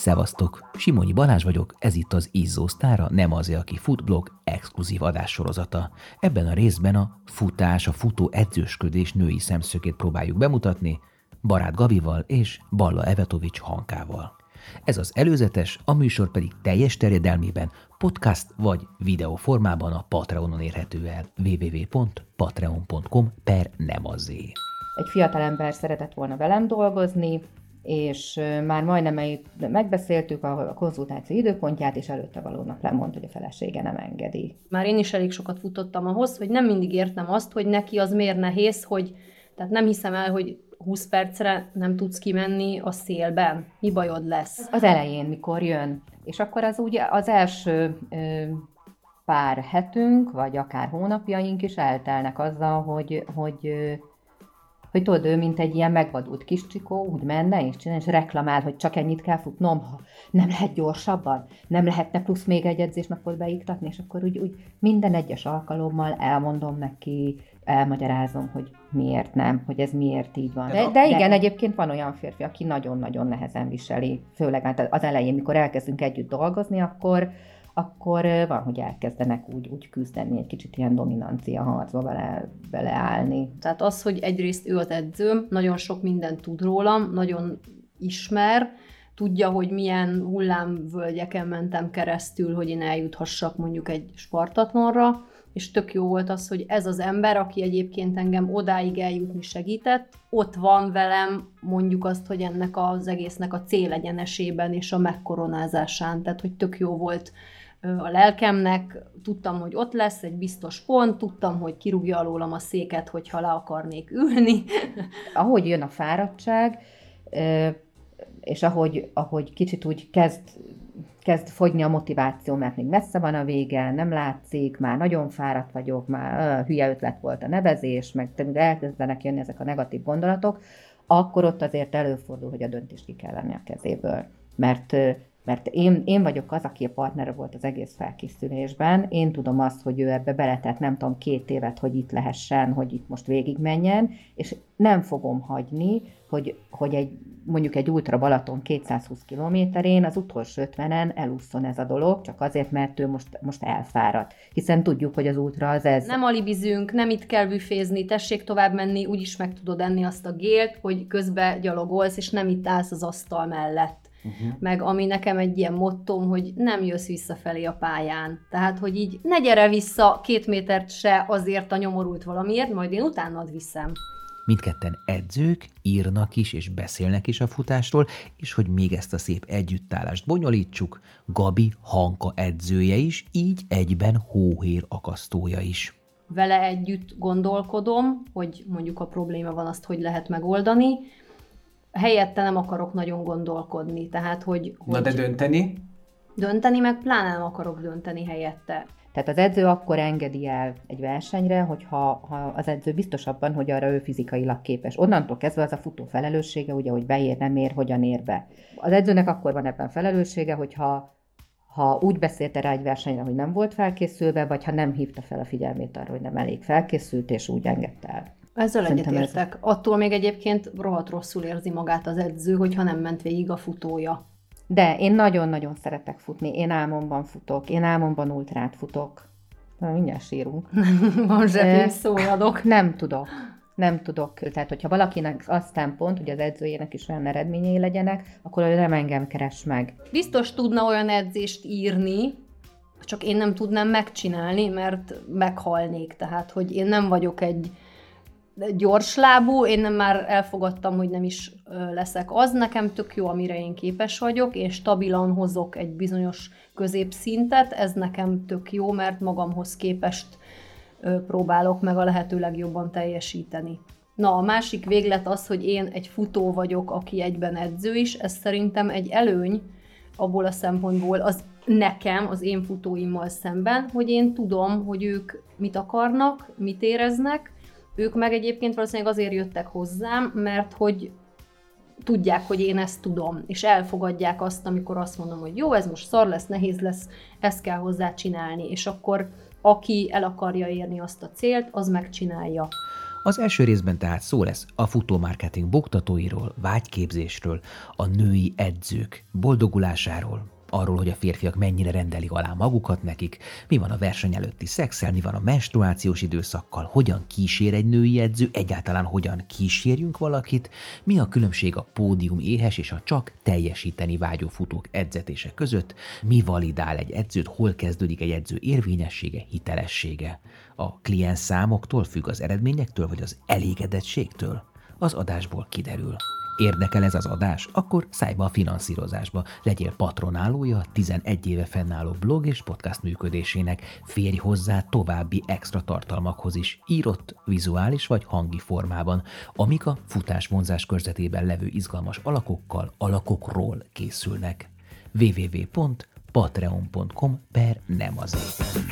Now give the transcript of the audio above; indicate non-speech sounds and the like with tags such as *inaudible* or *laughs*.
Szevasztok! Simonyi Balázs vagyok, ez itt az Izzósztára, nem azért, aki futblog exkluzív adássorozata. Ebben a részben a futás, a futó edzősködés női szemszögét próbáljuk bemutatni, Barát Gabival és Balla Evetovics Hankával. Ez az előzetes, a műsor pedig teljes terjedelmében podcast vagy videó formában a Patreonon érhető el www.patreon.com per nem azé. Egy fiatalember szeretett volna velem dolgozni, és már majdnem megbeszéltük a konzultáció időpontját, és előtte való nap lemond, hogy a felesége nem engedi. Már én is elég sokat futottam ahhoz, hogy nem mindig értem azt, hogy neki az miért nehéz, hogy tehát nem hiszem el, hogy 20 percre nem tudsz kimenni a szélben. Mi bajod lesz? Az elején, mikor jön. És akkor az ugye az első ö, pár hetünk, vagy akár hónapjaink is eltelnek azzal, hogy, hogy hogy tudod, ő mint egy ilyen megvadult kis csikó, úgy menne és csinál, és reklamál, hogy csak ennyit kell futnom, ha nem lehet gyorsabban, nem lehetne plusz még egy edzésnapot beiktatni, és akkor úgy, úgy minden egyes alkalommal elmondom neki, elmagyarázom, hogy miért nem, hogy ez miért így van. De, de igen, de... egyébként van olyan férfi, aki nagyon-nagyon nehezen viseli, főleg hát az elején, mikor elkezdünk együtt dolgozni, akkor, akkor van, hogy elkezdenek úgy, úgy küzdeni, egy kicsit ilyen dominancia harcba bele, beleállni. Tehát az, hogy egyrészt ő az edzőm, nagyon sok mindent tud rólam, nagyon ismer, tudja, hogy milyen hullámvölgyeken mentem keresztül, hogy én eljuthassak mondjuk egy spartatlonra, és tök jó volt az, hogy ez az ember, aki egyébként engem odáig eljutni segített, ott van velem mondjuk azt, hogy ennek az egésznek a célegyenesében és a megkoronázásán, tehát hogy tök jó volt a lelkemnek, tudtam, hogy ott lesz egy biztos pont, tudtam, hogy kirúgja alólam a széket, hogyha le akarnék ülni. *laughs* Ahogy jön a fáradtság, és ahogy, ahogy kicsit úgy kezd, kezd fogyni a motiváció, mert még messze van a vége, nem látszik, már nagyon fáradt vagyok, már uh, hülye ötlet volt a nevezés, meg elkezdenek jönni ezek a negatív gondolatok, akkor ott azért előfordul, hogy a döntést ki kell venni a kezéből. Mert mert én, én vagyok az, aki a partnere volt az egész felkészülésben, én tudom azt, hogy ő ebbe beletett nem tudom két évet, hogy itt lehessen, hogy itt most végigmenjen, és nem fogom hagyni, hogy, hogy egy, mondjuk egy Ultra Balaton 220 kilométerén az utolsó 50-en elúszson ez a dolog, csak azért, mert ő most, most elfáradt. Hiszen tudjuk, hogy az Ultra az ez. Nem alibizünk, nem itt kell büfézni, tessék tovább menni, úgyis meg tudod enni azt a gélt, hogy közben gyalogolsz, és nem itt állsz az asztal mellett uh-huh. meg ami nekem egy ilyen mottom, hogy nem jössz visszafelé a pályán. Tehát, hogy így ne gyere vissza két métert se azért a nyomorult valamiért, majd én utánad viszem. Mindketten edzők, írnak is és beszélnek is a futásról, és hogy még ezt a szép együttállást bonyolítsuk, Gabi Hanka edzője is, így egyben hóhér akasztója is. Vele együtt gondolkodom, hogy mondjuk a probléma van, azt hogy lehet megoldani, helyette nem akarok nagyon gondolkodni. Tehát, hogy, hogy Na de dönteni? Dönteni, meg pláne nem akarok dönteni helyette. Tehát az edző akkor engedi el egy versenyre, hogyha ha az edző biztos abban, hogy arra ő fizikailag képes. Onnantól kezdve az a futó felelőssége, ugye, hogy beér, nem ér, hogyan ér be. Az edzőnek akkor van ebben felelőssége, hogyha ha úgy beszélte rá egy versenyre, hogy nem volt felkészülve, vagy ha nem hívta fel a figyelmét arra, hogy nem elég felkészült, és úgy engedte el. Ezzel egyetértek. Ez... Attól még egyébként rohadt rosszul érzi magát az edző, hogyha nem ment végig a futója. De én nagyon-nagyon szeretek futni. Én álmomban futok, én álmomban ultrát futok. Na, mindjárt sírunk. *laughs* Van zsebim, szóladok. *laughs* Nem tudok. Nem tudok. Tehát, hogyha valakinek az pont, hogy az edzőjének is olyan eredményei legyenek, akkor ő nem engem keres meg. Biztos tudna olyan edzést írni, csak én nem tudnám megcsinálni, mert meghalnék. Tehát, hogy én nem vagyok egy gyorslábú, én már elfogadtam, hogy nem is leszek az, nekem tök jó, amire én képes vagyok, és stabilan hozok egy bizonyos középszintet, ez nekem tök jó, mert magamhoz képest próbálok meg a lehető legjobban teljesíteni. Na, a másik véglet az, hogy én egy futó vagyok, aki egyben edző is, ez szerintem egy előny abból a szempontból az nekem, az én futóimmal szemben, hogy én tudom, hogy ők mit akarnak, mit éreznek, ők meg egyébként valószínűleg azért jöttek hozzám, mert hogy tudják, hogy én ezt tudom, és elfogadják azt, amikor azt mondom, hogy jó, ez most szar lesz, nehéz lesz, ezt kell hozzá csinálni, és akkor aki el akarja érni azt a célt, az megcsinálja. Az első részben tehát szó lesz a futómarketing buktatóiról, vágyképzésről, a női edzők boldogulásáról, arról, hogy a férfiak mennyire rendelik alá magukat nekik, mi van a verseny előtti szexel, mi van a menstruációs időszakkal, hogyan kísér egy női edző, egyáltalán hogyan kísérjünk valakit, mi a különbség a pódium éhes és a csak teljesíteni vágyó futók edzetése között, mi validál egy edzőt, hol kezdődik egy edző érvényessége, hitelessége. A kliens számoktól függ az eredményektől, vagy az elégedettségtől? Az adásból kiderül. Érdekel ez az adás? Akkor szállj be a finanszírozásba. Legyél patronálója a 11 éve fennálló blog és podcast működésének. Férj hozzá további extra tartalmakhoz is, írott, vizuális vagy hangi formában, amik a futás-vonzás körzetében levő izgalmas alakokkal, alakokról készülnek. www.patreon.com per nem azért.